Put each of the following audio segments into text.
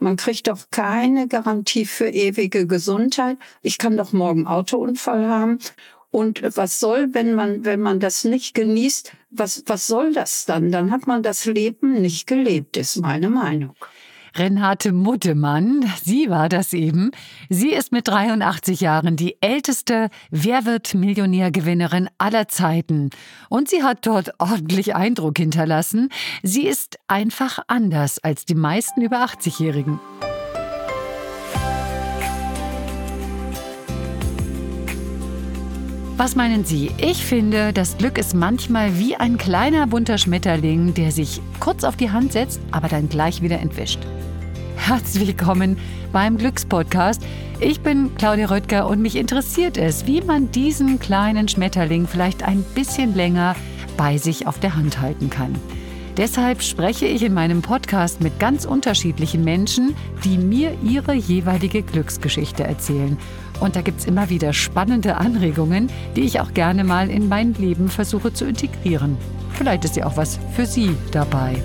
Man kriegt doch keine Garantie für ewige Gesundheit. Ich kann doch morgen Autounfall haben. Und was soll, wenn man, wenn man das nicht genießt, was, was soll das dann? Dann hat man das Leben nicht gelebt, ist meine Meinung. Renate Muttemann, sie war das eben. Sie ist mit 83 Jahren die älteste Wer wird Millionärgewinnerin aller Zeiten. Und sie hat dort ordentlich Eindruck hinterlassen. Sie ist einfach anders als die meisten über 80-Jährigen. Was meinen Sie? Ich finde, das Glück ist manchmal wie ein kleiner bunter Schmetterling, der sich kurz auf die Hand setzt, aber dann gleich wieder entwischt. Herzlich willkommen beim Glückspodcast. Ich bin Claudia Röttger und mich interessiert es, wie man diesen kleinen Schmetterling vielleicht ein bisschen länger bei sich auf der Hand halten kann. Deshalb spreche ich in meinem Podcast mit ganz unterschiedlichen Menschen, die mir ihre jeweilige Glücksgeschichte erzählen. Und da gibt es immer wieder spannende Anregungen, die ich auch gerne mal in mein Leben versuche zu integrieren. Vielleicht ist ja auch was für Sie dabei.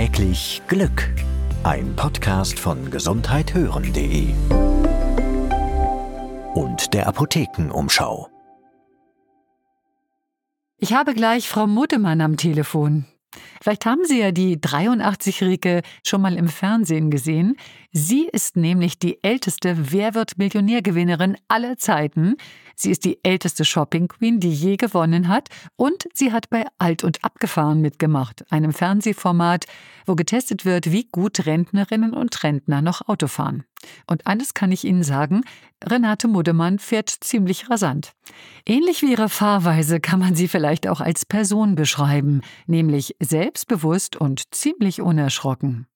Täglich Glück. Ein Podcast von gesundheithören.de und der Apothekenumschau. Ich habe gleich Frau Muttemann am Telefon. Vielleicht haben Sie ja die 83-Jährige schon mal im Fernsehen gesehen. Sie ist nämlich die älteste Wer wird Millionärgewinnerin aller Zeiten. Sie ist die älteste Shopping Queen, die je gewonnen hat. Und sie hat bei Alt und Abgefahren mitgemacht, einem Fernsehformat, wo getestet wird, wie gut Rentnerinnen und Rentner noch Auto fahren. Und eines kann ich Ihnen sagen, Renate Mudemann fährt ziemlich rasant. Ähnlich wie ihre Fahrweise kann man sie vielleicht auch als Person beschreiben, nämlich selbstbewusst und ziemlich unerschrocken.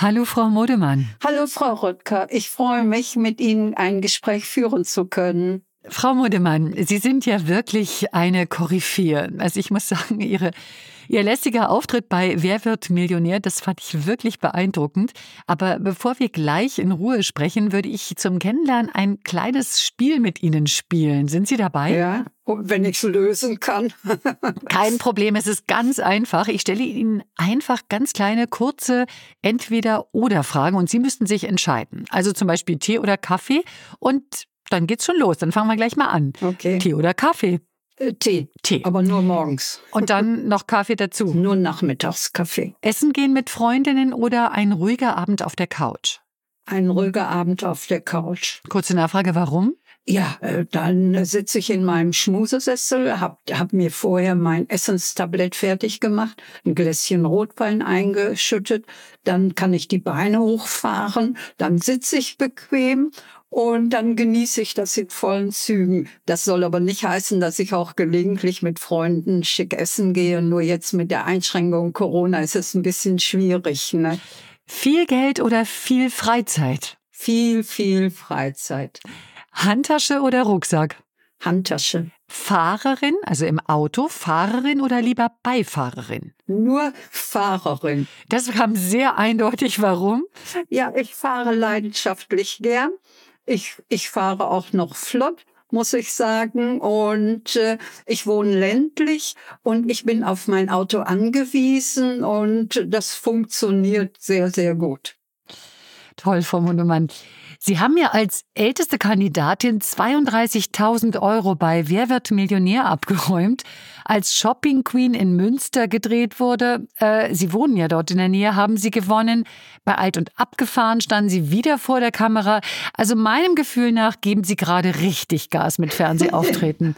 Hallo, Frau Modemann. Hallo, Frau Rüttger. Ich freue mich, mit Ihnen ein Gespräch führen zu können. Frau Modemann, Sie sind ja wirklich eine Koryphäe. Also ich muss sagen, Ihre, Ihr lässiger Auftritt bei Wer wird Millionär, das fand ich wirklich beeindruckend. Aber bevor wir gleich in Ruhe sprechen, würde ich zum Kennenlernen ein kleines Spiel mit Ihnen spielen. Sind Sie dabei? Ja, wenn ich es lösen kann. Kein Problem, es ist ganz einfach. Ich stelle Ihnen einfach ganz kleine, kurze Entweder-Oder-Fragen und Sie müssten sich entscheiden. Also zum Beispiel Tee oder Kaffee und dann geht's schon los. Dann fangen wir gleich mal an. Okay. Tee oder Kaffee? Äh, Tee. Tee. Aber nur morgens. Und dann noch Kaffee dazu. Nur nachmittags Kaffee. Essen gehen mit Freundinnen oder ein ruhiger Abend auf der Couch? Ein ruhiger Abend auf der Couch. Kurze Nachfrage, warum? Ja, äh, dann sitze ich in meinem Schmusesessel, hab, hab mir vorher mein Essenstablett fertig gemacht, ein Gläschen Rotwein eingeschüttet, dann kann ich die Beine hochfahren, dann sitze ich bequem und dann genieße ich das in vollen Zügen. Das soll aber nicht heißen, dass ich auch gelegentlich mit Freunden schick essen gehe. Nur jetzt mit der Einschränkung Corona ist es ein bisschen schwierig. Ne? Viel Geld oder viel Freizeit? Viel, viel Freizeit. Handtasche oder Rucksack? Handtasche. Fahrerin, also im Auto, Fahrerin oder lieber Beifahrerin? Nur Fahrerin. Das kam sehr eindeutig. Warum? Ja, ich fahre leidenschaftlich gern. Ich, ich fahre auch noch flott muss ich sagen. Und äh, ich wohne ländlich und ich bin auf mein Auto angewiesen und das funktioniert sehr, sehr gut. Toll, Frau Mundemann. Sie haben ja als älteste Kandidatin 32.000 Euro bei Wer wird Millionär abgeräumt, als Shopping Queen in Münster gedreht wurde. Äh, Sie wohnen ja dort in der Nähe, haben Sie gewonnen. Bei Alt und Abgefahren standen Sie wieder vor der Kamera. Also meinem Gefühl nach geben Sie gerade richtig Gas mit Fernsehauftreten.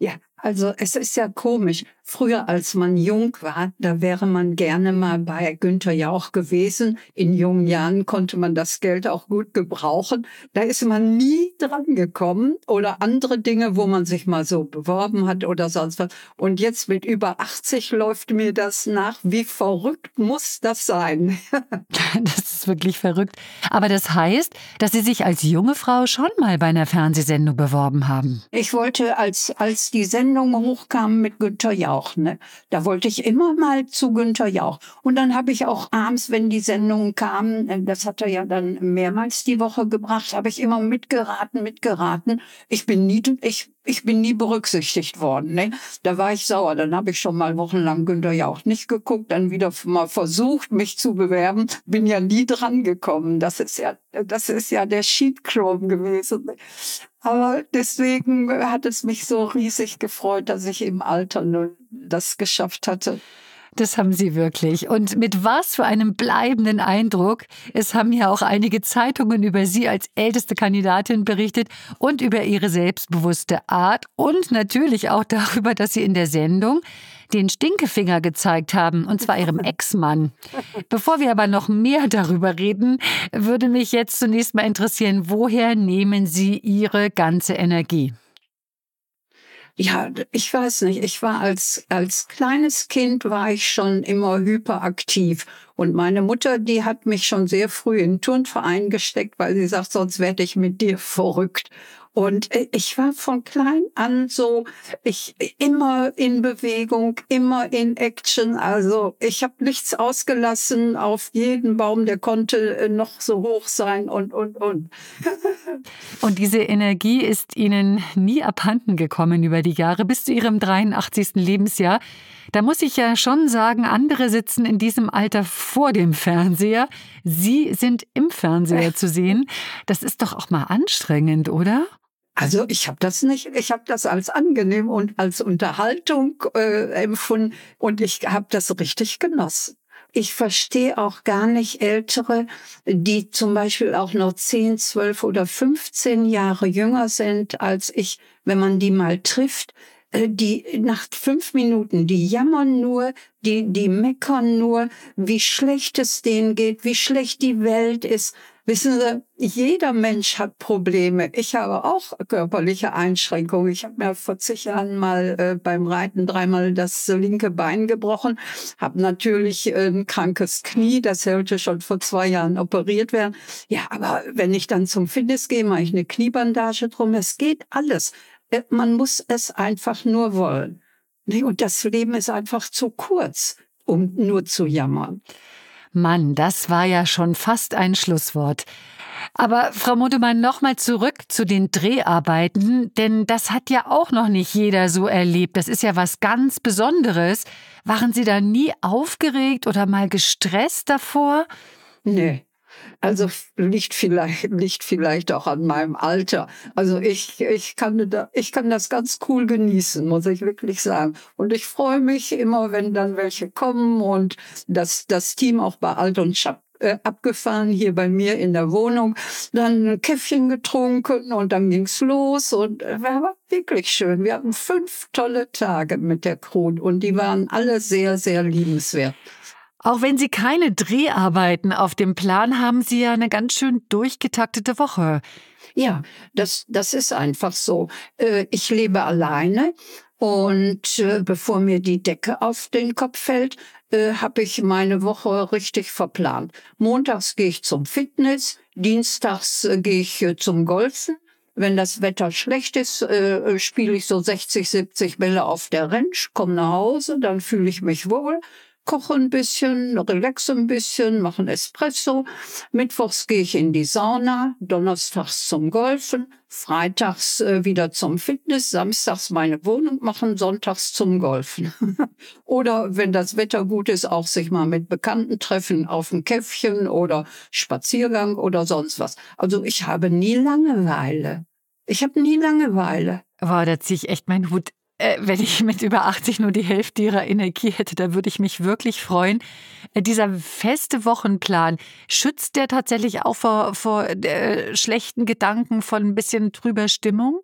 ja, also es ist ja komisch. Früher, als man jung war, da wäre man gerne mal bei Günther Jauch gewesen. In jungen Jahren konnte man das Geld auch gut gebrauchen. Da ist man nie dran gekommen oder andere Dinge, wo man sich mal so beworben hat oder sonst was. Und jetzt mit über 80 läuft mir das nach. Wie verrückt muss das sein? das ist wirklich verrückt. Aber das heißt, dass Sie sich als junge Frau schon mal bei einer Fernsehsendung beworben haben. Ich wollte, als, als die Sendung hochkam mit Günther Jauch, Jauch. Ne? Da wollte ich immer mal zu Günther Jauch. Und dann habe ich auch abends, wenn die Sendungen kamen, äh, das hat er ja dann mehrmals die Woche gebracht, habe ich immer mitgeraten, mitgeraten. Ich bin nie, ich, ich bin nie berücksichtigt worden. Ne? Da war ich sauer. Dann habe ich schon mal wochenlang Günther Jauch nicht geguckt, dann wieder mal versucht, mich zu bewerben. Bin ja nie dran gekommen. Das ist ja, das ist ja der Sheetchrome gewesen. Aber deswegen hat es mich so riesig gefreut, dass ich im Alter nun das geschafft hatte. Das haben Sie wirklich. Und mit was für einem bleibenden Eindruck. Es haben ja auch einige Zeitungen über Sie als älteste Kandidatin berichtet und über Ihre selbstbewusste Art und natürlich auch darüber, dass Sie in der Sendung den Stinkefinger gezeigt haben, und zwar ihrem Ex-Mann. Bevor wir aber noch mehr darüber reden, würde mich jetzt zunächst mal interessieren, woher nehmen Sie Ihre ganze Energie? Ja, ich weiß nicht. Ich war als, als kleines Kind war ich schon immer hyperaktiv. Und meine Mutter, die hat mich schon sehr früh in Turnverein gesteckt, weil sie sagt, sonst werde ich mit dir verrückt. Und äh, ich war von klein an so, ich immer in Bewegung, immer in Action. Also ich habe nichts ausgelassen auf jeden Baum, der konnte äh, noch so hoch sein und, und, und. und diese Energie ist Ihnen nie abhanden gekommen über die Jahre bis zu Ihrem 83. Lebensjahr. Da muss ich ja schon sagen, andere sitzen in diesem Alter vor dem Fernseher. Sie sind im Fernseher zu sehen. Das ist doch auch mal anstrengend, oder? Also ich habe das nicht, ich habe das als angenehm und als Unterhaltung äh, empfunden und ich habe das richtig genossen. Ich verstehe auch gar nicht Ältere, die zum Beispiel auch noch 10, 12 oder 15 Jahre jünger sind als ich, wenn man die mal trifft, äh, die nach fünf Minuten, die jammern nur, die, die meckern nur, wie schlecht es denen geht, wie schlecht die Welt ist. Wissen Sie, jeder Mensch hat Probleme. Ich habe auch körperliche Einschränkungen. Ich habe mir vor zig Jahren mal äh, beim Reiten dreimal das linke Bein gebrochen, habe natürlich ein krankes Knie, das sollte schon vor zwei Jahren operiert werden. Ja, aber wenn ich dann zum Fitness gehe, mache ich eine Kniebandage drum. Es geht alles. Äh, man muss es einfach nur wollen. Und das Leben ist einfach zu kurz, um nur zu jammern. Mann, das war ja schon fast ein Schlusswort. Aber Frau Modemann, nochmal zurück zu den Dreharbeiten, denn das hat ja auch noch nicht jeder so erlebt. Das ist ja was ganz Besonderes. Waren Sie da nie aufgeregt oder mal gestresst davor? Nee, also liegt vielleicht, liegt vielleicht auch an meinem Alter. Also ich, ich kann da, ich kann das ganz cool genießen, muss ich wirklich sagen. Und ich freue mich immer, wenn dann welche kommen und das, das Team auch bei Alt und Schapp äh, abgefahren hier bei mir in der Wohnung, dann ein Käffchen getrunken und dann ging's los und äh, war wirklich schön. Wir hatten fünf tolle Tage mit der Crew und die waren alle sehr, sehr liebenswert. Auch wenn Sie keine Dreharbeiten auf dem Plan haben, Sie ja eine ganz schön durchgetaktete Woche. Ja, das, das ist einfach so. Äh, ich lebe alleine und äh, bevor mir die Decke auf den Kopf fällt, äh, habe ich meine Woche richtig verplant. Montags gehe ich zum Fitness, dienstags gehe ich zum Golfen. Wenn das Wetter schlecht ist, spiele ich so 60, 70 Bälle auf der Ranch, komme nach Hause, dann fühle ich mich wohl koche ein bisschen, relaxe ein bisschen, mache ein Espresso. Mittwochs gehe ich in die Sauna, donnerstags zum Golfen, freitags äh, wieder zum Fitness, samstags meine Wohnung machen, sonntags zum Golfen. oder wenn das Wetter gut ist, auch sich mal mit Bekannten treffen auf ein Käffchen oder Spaziergang oder sonst was. Also ich habe nie Langeweile. Ich habe nie Langeweile. Wow, da ziehe ich echt meinen Hut äh, wenn ich mit über 80 nur die Hälfte ihrer Energie hätte, da würde ich mich wirklich freuen. Äh, dieser feste Wochenplan, schützt der tatsächlich auch vor, vor äh, schlechten Gedanken, von ein bisschen trüber Stimmung?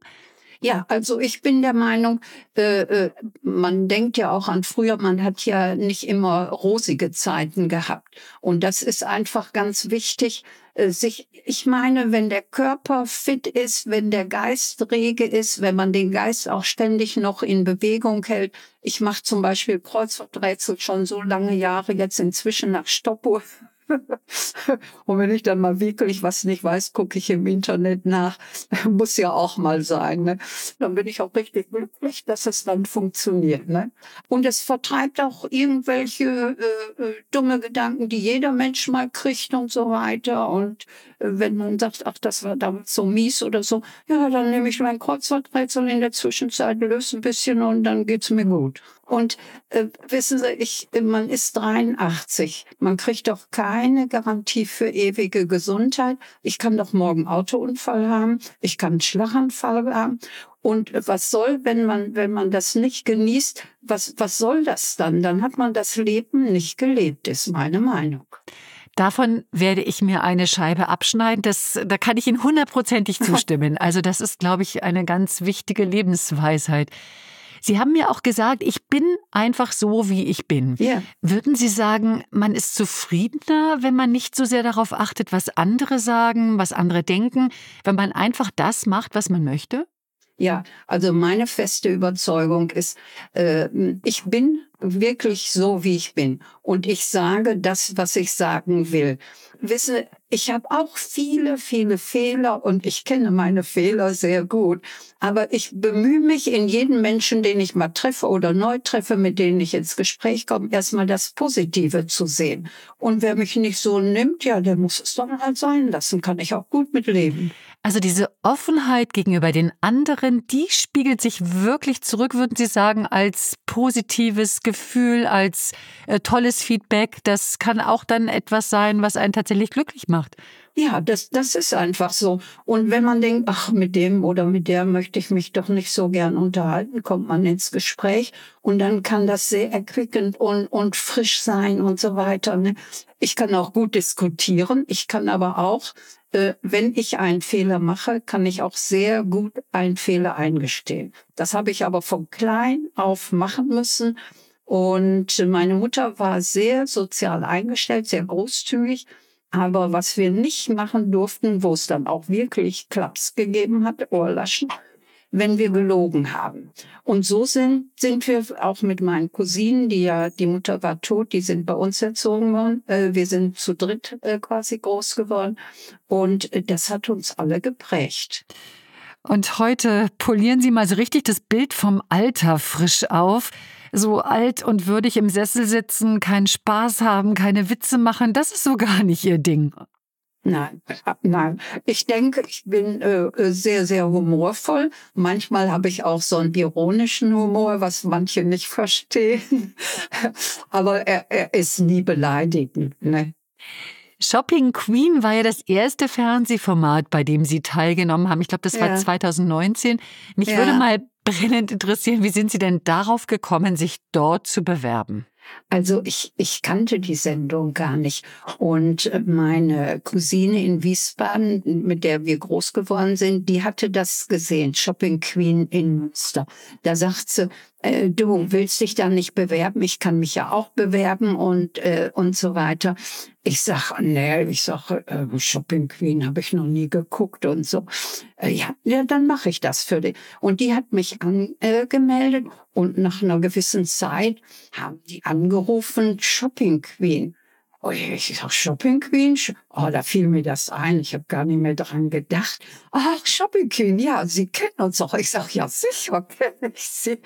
Ja, also ich bin der Meinung, äh, äh, man denkt ja auch an früher, man hat ja nicht immer rosige Zeiten gehabt. Und das ist einfach ganz wichtig, äh, sich, ich meine, wenn der Körper fit ist, wenn der Geist rege ist, wenn man den Geist auch ständig noch in Bewegung hält. Ich mache zum Beispiel Kreuzworträtsel schon so lange Jahre jetzt inzwischen nach Stoppuhr und wenn ich dann mal wirklich was nicht weiß, gucke ich im Internet nach. Muss ja auch mal sein. Ne? Dann bin ich auch richtig glücklich, dass es dann funktioniert. Ne? Und es vertreibt auch irgendwelche äh, äh, dumme Gedanken, die jeder Mensch mal kriegt und so weiter. Und wenn man sagt, ach, das war damals so mies oder so, ja, dann nehme ich mein Kreuzworträtsel in der Zwischenzeit, löse ein bisschen und dann geht's mir gut. Und äh, wissen Sie, ich, man ist 83. Man kriegt doch keine Garantie für ewige Gesundheit. Ich kann doch morgen Autounfall haben. Ich kann einen Schlaganfall haben. Und was soll, wenn man, wenn man das nicht genießt, was, was soll das dann? Dann hat man das Leben nicht gelebt, ist meine Meinung. Davon werde ich mir eine Scheibe abschneiden. Das, da kann ich Ihnen hundertprozentig zustimmen. Also das ist, glaube ich, eine ganz wichtige Lebensweisheit. Sie haben mir auch gesagt, ich bin einfach so, wie ich bin. Ja. Würden Sie sagen, man ist zufriedener, wenn man nicht so sehr darauf achtet, was andere sagen, was andere denken, wenn man einfach das macht, was man möchte? Ja, also meine feste Überzeugung ist, äh, ich bin wirklich so, wie ich bin. Und ich sage das, was ich sagen will. Wisse, ich habe auch viele, viele Fehler und ich kenne meine Fehler sehr gut. Aber ich bemühe mich in jedem Menschen, den ich mal treffe oder neu treffe, mit denen ich ins Gespräch komme, erstmal das Positive zu sehen. Und wer mich nicht so nimmt, ja, der muss es dann halt sein lassen. Kann ich auch gut mitleben. Also diese Offenheit gegenüber den anderen, die spiegelt sich wirklich zurück, würden Sie sagen, als positives Gefühl, als äh, tolles Feedback. Das kann auch dann etwas sein, was einen tatsächlich glücklich macht. Ja, das, das ist einfach so. Und wenn man denkt, ach, mit dem oder mit der möchte ich mich doch nicht so gern unterhalten, kommt man ins Gespräch und dann kann das sehr erquickend und, und frisch sein und so weiter. Ne? Ich kann auch gut diskutieren. Ich kann aber auch wenn ich einen Fehler mache, kann ich auch sehr gut einen Fehler eingestehen. Das habe ich aber von klein auf machen müssen. Und meine Mutter war sehr sozial eingestellt, sehr großzügig. Aber was wir nicht machen durften, wo es dann auch wirklich Klaps gegeben hat, Ohrlaschen, wenn wir gelogen haben. Und so sind, sind wir auch mit meinen Cousinen, die ja, die Mutter war tot, die sind bei uns erzogen worden. Äh, wir sind zu dritt äh, quasi groß geworden. Und äh, das hat uns alle geprägt. Und heute polieren Sie mal so richtig das Bild vom Alter frisch auf. So alt und würdig im Sessel sitzen, keinen Spaß haben, keine Witze machen, das ist so gar nicht Ihr Ding. Nein, nein. Ich denke, ich bin äh, sehr, sehr humorvoll. Manchmal habe ich auch so einen ironischen Humor, was manche nicht verstehen. Aber er, er ist nie beleidigend. Ne? Shopping Queen war ja das erste Fernsehformat, bei dem Sie teilgenommen haben. Ich glaube, das ja. war 2019. Mich ja. würde mal brennend interessieren, wie sind Sie denn darauf gekommen, sich dort zu bewerben? Also ich, ich kannte die Sendung gar nicht. Und meine Cousine in Wiesbaden, mit der wir groß geworden sind, die hatte das gesehen, Shopping Queen in Münster. Da sagt sie, äh, du willst dich da nicht bewerben, ich kann mich ja auch bewerben und, äh, und so weiter. Ich sag, nee, ich sag, äh, Shopping Queen habe ich noch nie geguckt und so. Äh, ja, ja, dann mache ich das für dich. Und die hat mich angemeldet und nach einer gewissen Zeit haben die angerufen, Shopping Queen. Oh, ich sag Shopping Queen. Oh, da fiel mir das ein. Ich habe gar nicht mehr dran gedacht. Ach, Shopping Queen, ja, Sie kennen uns doch. Ich sag, ja, sicher kenne ich Sie.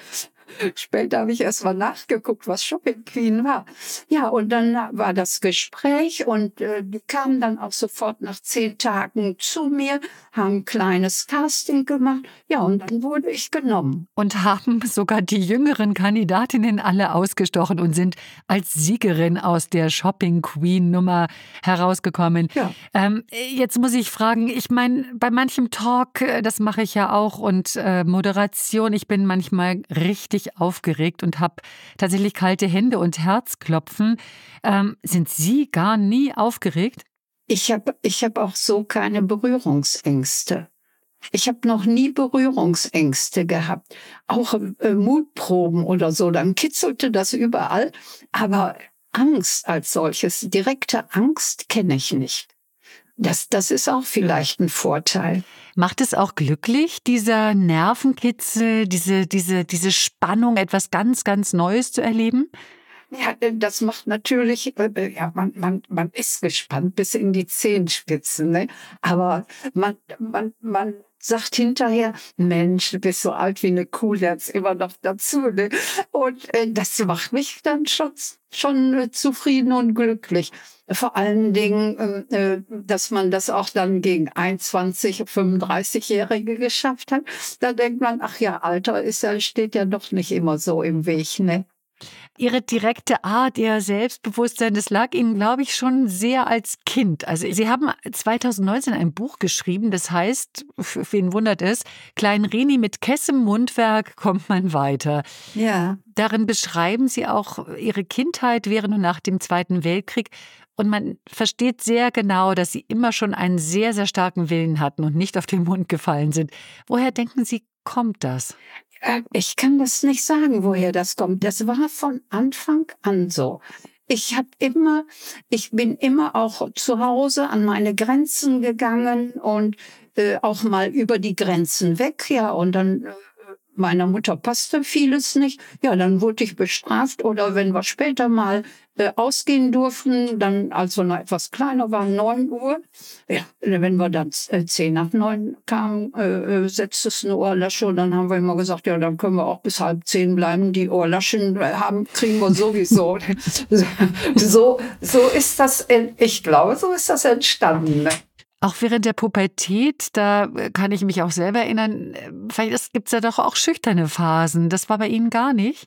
Später habe ich erst mal nachgeguckt, was Shopping Queen war. Ja, und dann war das Gespräch und äh, die kamen dann auch sofort nach zehn Tagen zu mir, haben ein kleines Casting gemacht. Ja, und dann wurde ich genommen. Und haben sogar die jüngeren Kandidatinnen alle ausgestochen und sind als Siegerin aus der Shopping Queen Nummer herausgekommen. Ja. Ähm, jetzt muss ich fragen, ich meine, bei manchem Talk, äh, das mache ich ja auch und äh, Moderation, ich bin manchmal richtig richtig aufgeregt und habe tatsächlich kalte Hände und Herzklopfen. Ähm, sind Sie gar nie aufgeregt? Ich habe ich hab auch so keine Berührungsängste. Ich habe noch nie Berührungsängste gehabt. Auch äh, Mutproben oder so, dann kitzelte das überall. Aber Angst als solches, direkte Angst kenne ich nicht. Das, das ist auch vielleicht ein Vorteil. Macht es auch glücklich, dieser Nervenkitzel, diese, diese, diese Spannung, etwas ganz, ganz Neues zu erleben? Ja, das macht natürlich, äh, ja, man, man, man ist gespannt bis in die Zehenspitzen, ne? Aber man, man, man sagt hinterher, Mensch, du bist so alt wie eine Kuh, jetzt immer noch dazu. Ne? Und äh, das macht mich dann schon, schon äh, zufrieden und glücklich. Vor allen Dingen, äh, dass man das auch dann gegen 21, 35-Jährige geschafft hat. Da denkt man, ach ja, Alter ist ja, steht ja doch nicht immer so im Weg. Ne? Ihre direkte Art, Ihr Selbstbewusstsein, das lag Ihnen, glaube ich, schon sehr als Kind. Also Sie haben 2019 ein Buch geschrieben, das heißt, wen wundert es, Klein Reni mit Kessem Mundwerk kommt man weiter. Ja. Darin beschreiben Sie auch Ihre Kindheit während und nach dem Zweiten Weltkrieg. Und man versteht sehr genau, dass Sie immer schon einen sehr, sehr starken Willen hatten und nicht auf den Mund gefallen sind. Woher denken Sie, kommt das? Äh, ich kann das nicht sagen, woher das kommt. Das war von Anfang an so. Ich habe immer, ich bin immer auch zu Hause an meine Grenzen gegangen und äh, auch mal über die Grenzen weg, ja, und dann äh, meiner Mutter passte vieles nicht. Ja, dann wurde ich bestraft. Oder wenn wir später mal äh, ausgehen durften, dann, als wir noch etwas kleiner waren, neun Uhr. Ja, wenn wir dann äh, zehn nach neun kamen, äh, äh, setzte es eine Ohrlasche. Und dann haben wir immer gesagt, ja, dann können wir auch bis halb zehn bleiben. Die Ohrlaschen äh, haben, kriegen wir sowieso. so, so ist das, ich glaube, so ist das entstanden. Ne? Auch während der Pubertät, da äh, kann ich mich auch selber erinnern, äh, vielleicht gibt es ja doch auch schüchterne Phasen. Das war bei Ihnen gar nicht?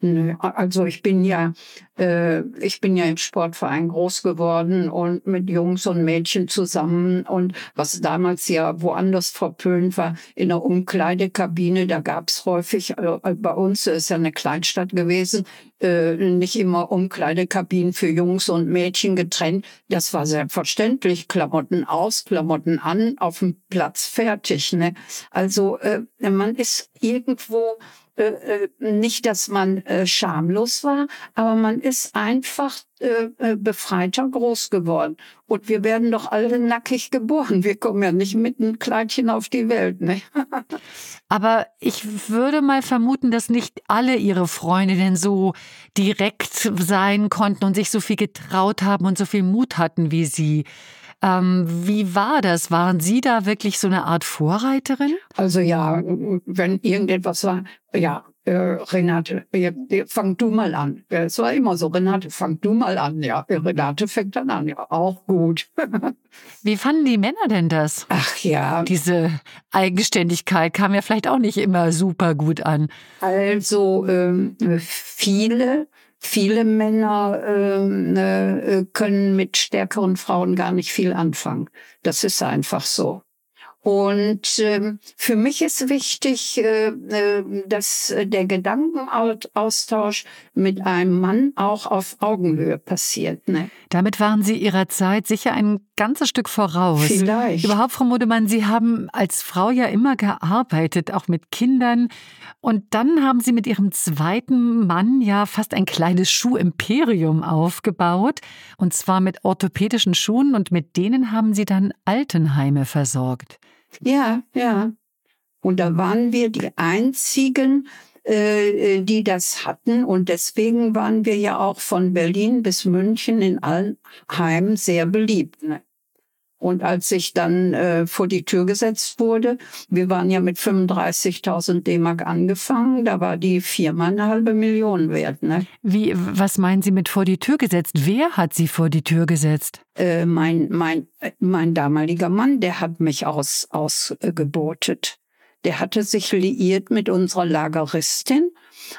Nö, also ich bin ja, äh, ich bin ja im Sportverein groß geworden und mit Jungs und Mädchen zusammen und was damals ja woanders verpönt war, in der Umkleidekabine, da gab es häufig, äh, bei uns ist ja eine Kleinstadt gewesen, äh, nicht immer Umkleidekabinen für Jungs und Mädchen getrennt. Das war selbstverständlich. Klamotten aus, Klamotten an, auf dem Platz fertig. Ne? Also äh, man ist irgendwo äh, äh, nicht, dass man äh, schamlos war, aber man ist einfach äh, äh, befreiter groß geworden. Und wir werden doch alle nackig geboren. Wir kommen ja nicht mit einem Kleidchen auf die Welt. Ne? aber ich würde mal vermuten, dass nicht alle ihre Freundinnen so direkt sein konnten und sich so viel getraut haben und so viel Mut hatten wie sie. Ähm, wie war das? Waren Sie da wirklich so eine Art Vorreiterin? Also ja, wenn irgendetwas war, ja, äh, Renate, fang du mal an. Es war immer so, Renate, fang du mal an. Ja, Renate fängt dann an. Ja, auch gut. Wie fanden die Männer denn das? Ach ja. Diese Eigenständigkeit kam ja vielleicht auch nicht immer super gut an. Also ähm, viele viele Männer ähm, äh, können mit stärkeren Frauen gar nicht viel anfangen. Das ist einfach so. Und äh, für mich ist wichtig, äh, äh, dass der Gedankenaustausch mit einem Mann auch auf Augenhöhe passiert. Ne? Damit waren Sie Ihrer Zeit sicher ein ganzes Stück voraus. Vielleicht. Überhaupt, Frau Modemann, Sie haben als Frau ja immer gearbeitet, auch mit Kindern. Und dann haben Sie mit Ihrem zweiten Mann ja fast ein kleines Schuhimperium aufgebaut. Und zwar mit orthopädischen Schuhen und mit denen haben Sie dann Altenheime versorgt. Ja, ja. Und da waren wir die einzigen, äh, die das hatten. Und deswegen waren wir ja auch von Berlin bis München in allen Heimen sehr beliebt. Ne? Und als ich dann äh, vor die Tür gesetzt wurde, wir waren ja mit 35.000 D-Mark angefangen, da war die Firma eine halbe Million wert. Ne? Wie, was meinen Sie mit vor die Tür gesetzt? Wer hat Sie vor die Tür gesetzt? Äh, mein, mein, äh, mein damaliger Mann, der hat mich aus, ausgebotet. Der hatte sich liiert mit unserer Lageristin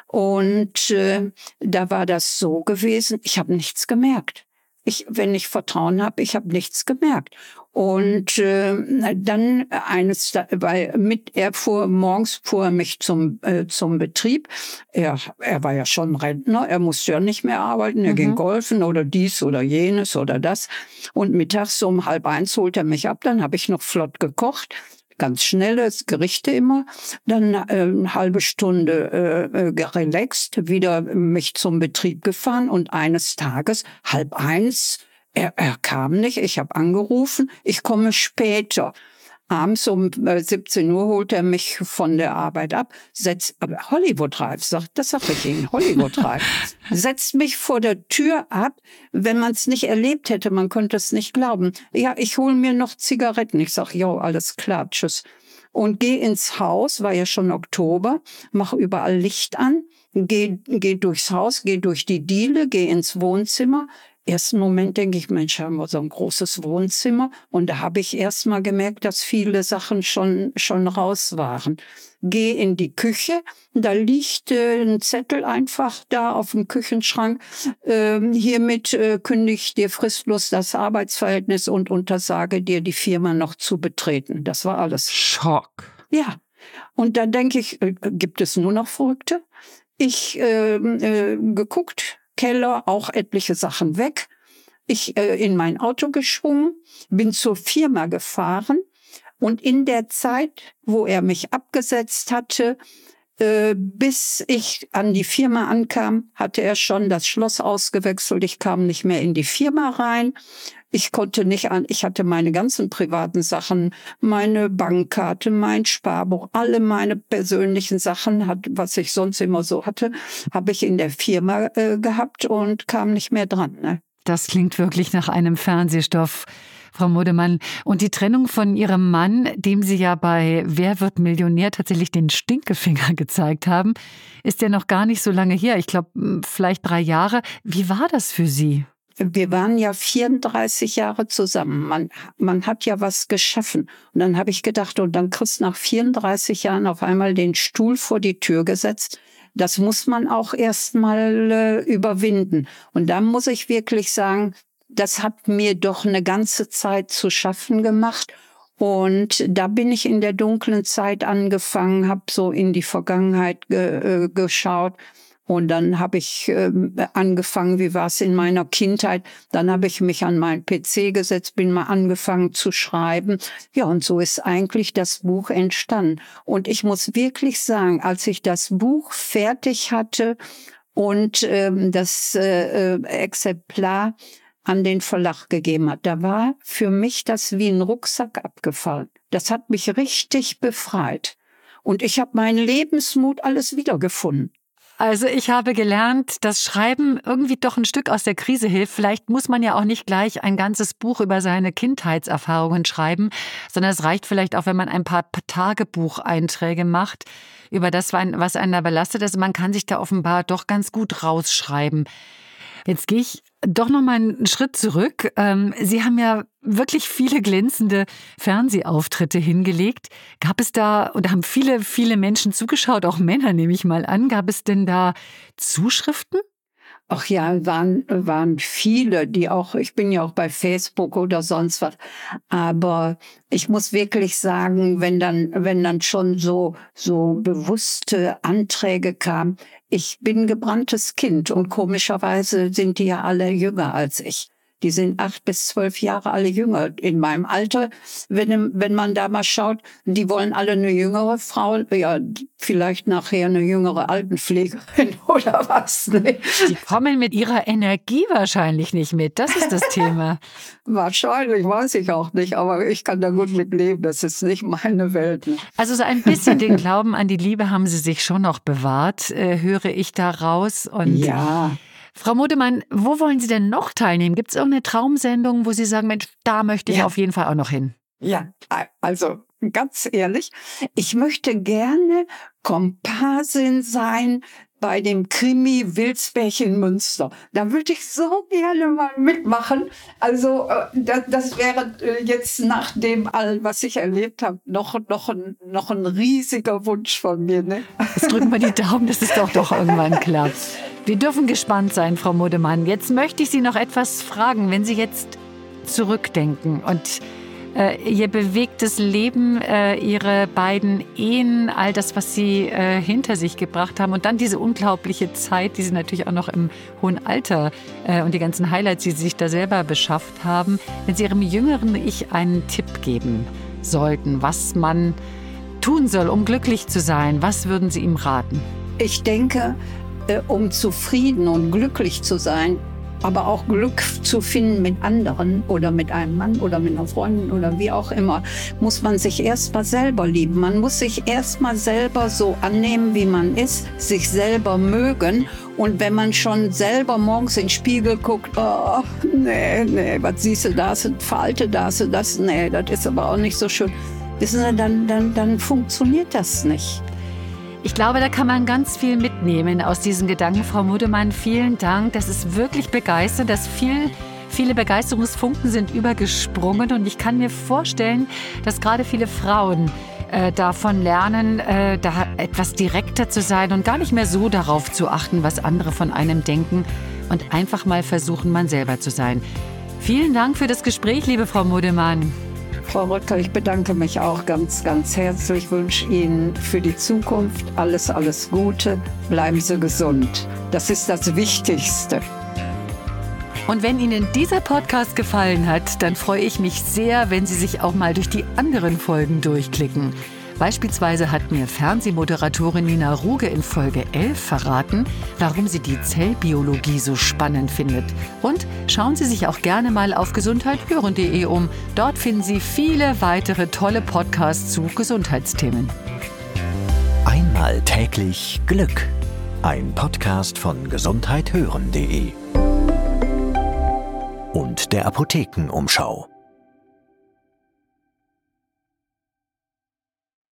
und äh, da war das so gewesen, ich habe nichts gemerkt. Ich, wenn ich Vertrauen habe, ich habe nichts gemerkt. Und äh, dann eines, weil mit er fuhr morgens fuhr er mich zum äh, zum Betrieb. Er er war ja schon Rentner, er musste ja nicht mehr arbeiten, er mhm. ging golfen oder dies oder jenes oder das. Und mittags um halb eins holt er mich ab, dann habe ich noch flott gekocht ganz schnelles Gerichte immer, dann äh, eine halbe Stunde äh, äh, relaxed, wieder mich zum Betrieb gefahren und eines Tages, halb eins, er, er kam nicht, ich habe angerufen, ich komme später. Abends um 17 äh, Uhr holt er mich von der Arbeit ab, setzt, aber Hollywood Reif, sagt, das sag ich Ihnen, Hollywood Reif, setzt mich vor der Tür ab. Wenn man es nicht erlebt hätte, man könnte es nicht glauben. Ja, ich hole mir noch Zigaretten. Ich sag, jo, alles klar, tschüss. Und geh ins Haus, war ja schon Oktober, mach überall Licht an, geh, geh durchs Haus, geh durch die Diele, geh ins Wohnzimmer, ersten Moment denke ich, Mensch, haben wir so ein großes Wohnzimmer. Und da habe ich erst mal gemerkt, dass viele Sachen schon, schon raus waren. Geh in die Küche, da liegt äh, ein Zettel einfach da auf dem Küchenschrank. Ähm, hiermit äh, kündige ich dir fristlos das Arbeitsverhältnis und untersage dir, die Firma noch zu betreten. Das war alles. Schock. Ja. Und da denke ich, äh, gibt es nur noch Verrückte? Ich äh, äh, geguckt, Keller auch etliche Sachen weg. Ich äh, in mein Auto geschwungen, bin zur Firma gefahren und in der Zeit, wo er mich abgesetzt hatte, äh, bis ich an die Firma ankam, hatte er schon das Schloss ausgewechselt. Ich kam nicht mehr in die Firma rein. Ich konnte nicht an, ich hatte meine ganzen privaten Sachen, meine Bankkarte, mein Sparbuch, alle meine persönlichen Sachen, hat, was ich sonst immer so hatte, habe ich in der Firma äh, gehabt und kam nicht mehr dran. Ne? Das klingt wirklich nach einem Fernsehstoff. Frau Modemann. Und die Trennung von Ihrem Mann, dem Sie ja bei Wer wird Millionär tatsächlich den Stinkefinger gezeigt haben, ist ja noch gar nicht so lange her. Ich glaube, vielleicht drei Jahre. Wie war das für Sie? Wir waren ja 34 Jahre zusammen. Man, man hat ja was geschaffen. Und dann habe ich gedacht, und dann kriegst nach 34 Jahren auf einmal den Stuhl vor die Tür gesetzt. Das muss man auch erstmal äh, überwinden. Und da muss ich wirklich sagen, das hat mir doch eine ganze Zeit zu schaffen gemacht. Und da bin ich in der dunklen Zeit angefangen, habe so in die Vergangenheit ge äh, geschaut und dann habe ich äh, angefangen, wie war es in meiner Kindheit? Dann habe ich mich an meinen PC gesetzt, bin mal angefangen zu schreiben. Ja, und so ist eigentlich das Buch entstanden. Und ich muss wirklich sagen, als ich das Buch fertig hatte und ähm, das äh, äh Exemplar an den Verlag gegeben hat, da war für mich das wie ein Rucksack abgefallen. Das hat mich richtig befreit. Und ich habe meinen Lebensmut alles wiedergefunden. Also ich habe gelernt, dass Schreiben irgendwie doch ein Stück aus der Krise hilft. Vielleicht muss man ja auch nicht gleich ein ganzes Buch über seine Kindheitserfahrungen schreiben, sondern es reicht vielleicht auch, wenn man ein paar Tagebucheinträge macht über das, was einen da belastet ist. Man kann sich da offenbar doch ganz gut rausschreiben. Jetzt gehe ich doch noch mal einen Schritt zurück. Ähm, Sie haben ja wirklich viele glänzende Fernsehauftritte hingelegt. Gab es da, oder haben viele, viele Menschen zugeschaut, auch Männer nehme ich mal an, gab es denn da Zuschriften? Ach ja, waren, waren viele, die auch, ich bin ja auch bei Facebook oder sonst was. Aber ich muss wirklich sagen, wenn dann, wenn dann schon so, so bewusste Anträge kamen, ich bin gebranntes Kind und komischerweise sind die ja alle jünger als ich. Die sind acht bis zwölf Jahre alle jünger. In meinem Alter, wenn, wenn man da mal schaut, die wollen alle eine jüngere Frau, ja, vielleicht nachher eine jüngere Altenpflegerin oder was. Ne? Die kommen mit ihrer Energie wahrscheinlich nicht mit. Das ist das Thema. wahrscheinlich, weiß ich auch nicht, aber ich kann da gut mit leben. Das ist nicht meine Welt. Ne? Also so ein bisschen den Glauben an die Liebe haben Sie sich schon noch bewahrt, äh, höre ich da raus. Und ja. Frau Modemann, wo wollen Sie denn noch teilnehmen? Gibt es irgendeine Traumsendung, wo Sie sagen, Mensch, da möchte ich ja. auf jeden Fall auch noch hin? Ja, also ganz ehrlich, ich möchte gerne Komparsin sein bei dem Krimi Wilsbärchen Münster. Da würde ich so gerne mal mitmachen. Also äh, das, das wäre äh, jetzt nach dem all, was ich erlebt habe, noch, noch, ein, noch ein riesiger Wunsch von mir. Ne? Jetzt drücken wir die Daumen, dass es doch doch irgendwann klappt. Wir dürfen gespannt sein, Frau Modemann. Jetzt möchte ich Sie noch etwas fragen, wenn Sie jetzt zurückdenken und äh, Ihr bewegtes Leben, äh, Ihre beiden Ehen, all das, was Sie äh, hinter sich gebracht haben und dann diese unglaubliche Zeit, die Sie natürlich auch noch im hohen Alter äh, und die ganzen Highlights, die Sie sich da selber beschafft haben. Wenn Sie Ihrem jüngeren Ich einen Tipp geben sollten, was man tun soll, um glücklich zu sein, was würden Sie ihm raten? Ich denke, um zufrieden und glücklich zu sein, aber auch Glück zu finden mit anderen oder mit einem Mann oder mit einer Freundin oder wie auch immer, muss man sich erstmal selber lieben. Man muss sich erstmal selber so annehmen, wie man ist, sich selber mögen. Und wenn man schon selber morgens in den Spiegel guckt, oh, nee, nee, was siehst du, da ist Falte, da ist das, nee, das ist aber auch nicht so schön. Wissen Sie, dann, dann, dann funktioniert das nicht. Ich glaube, da kann man ganz viel mitnehmen aus diesen Gedanken. Frau Mudemann, vielen Dank. Das ist wirklich begeisternd. dass viel, viele Begeisterungsfunken sind übergesprungen. Und ich kann mir vorstellen, dass gerade viele Frauen äh, davon lernen, äh, da etwas direkter zu sein und gar nicht mehr so darauf zu achten, was andere von einem denken und einfach mal versuchen, man selber zu sein. Vielen Dank für das Gespräch, liebe Frau Mudemann. Frau Röttger, ich bedanke mich auch ganz, ganz herzlich. Ich wünsche Ihnen für die Zukunft alles, alles Gute. Bleiben Sie gesund. Das ist das Wichtigste. Und wenn Ihnen dieser Podcast gefallen hat, dann freue ich mich sehr, wenn Sie sich auch mal durch die anderen Folgen durchklicken. Beispielsweise hat mir Fernsehmoderatorin Nina Ruge in Folge 11 verraten, warum sie die Zellbiologie so spannend findet. Und schauen Sie sich auch gerne mal auf gesundheithören.de um. Dort finden Sie viele weitere tolle Podcasts zu Gesundheitsthemen. Einmal täglich Glück. Ein Podcast von gesundheithören.de und der Apothekenumschau.